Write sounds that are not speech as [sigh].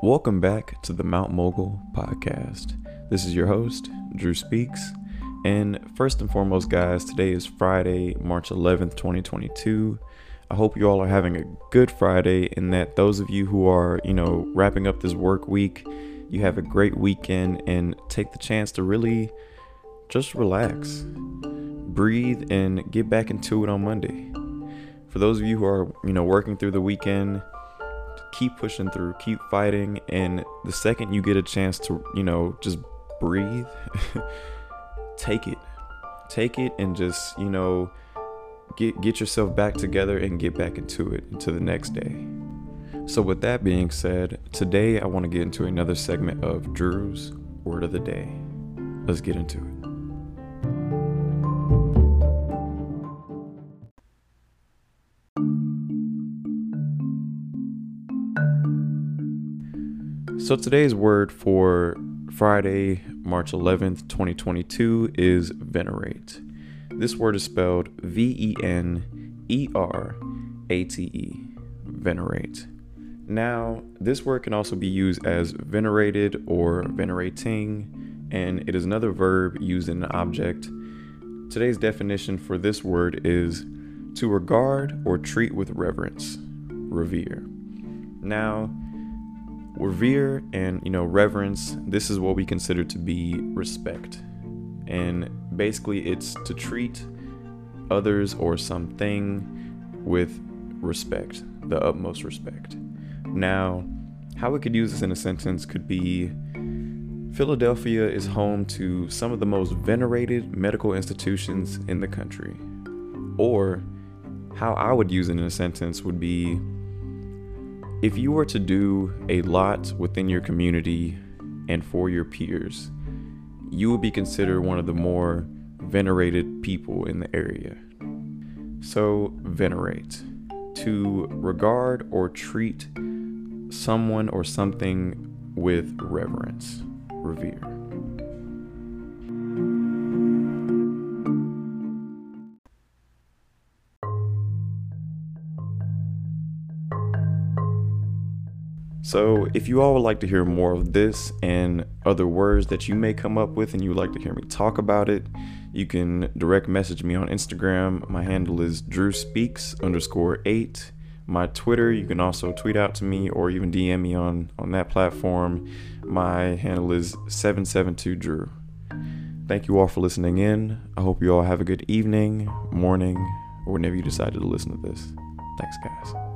Welcome back to the Mount Mogul podcast. This is your host, Drew Speaks. And first and foremost, guys, today is Friday, March 11th, 2022. I hope you all are having a good Friday and that those of you who are, you know, wrapping up this work week, you have a great weekend and take the chance to really just relax, breathe, and get back into it on Monday. For those of you who are, you know, working through the weekend, keep pushing through, keep fighting, and the second you get a chance to, you know, just breathe, [laughs] take it. Take it and just, you know, get get yourself back together and get back into it into the next day. So with that being said, today I want to get into another segment of Drew's Word of the Day. Let's get into it. So today's word for Friday, March 11th, 2022 is venerate. This word is spelled V E N E R A T E. Venerate. Now, this word can also be used as venerated or venerating, and it is another verb used in an object. Today's definition for this word is to regard or treat with reverence, revere. Now, revere and you know reverence this is what we consider to be respect. And basically it's to treat others or something with respect the utmost respect. Now how we could use this in a sentence could be philadelphia is home to some of the most venerated medical institutions in the country. Or how i would use it in a sentence would be if you were to do a lot within your community and for your peers, you would be considered one of the more venerated people in the area. So, venerate to regard or treat someone or something with reverence, revere. So, if you all would like to hear more of this and other words that you may come up with and you would like to hear me talk about it, you can direct message me on Instagram. My handle is Drew Speaks underscore eight. My Twitter, you can also tweet out to me or even DM me on, on that platform. My handle is 772Drew. Thank you all for listening in. I hope you all have a good evening, morning, or whenever you decided to listen to this. Thanks, guys.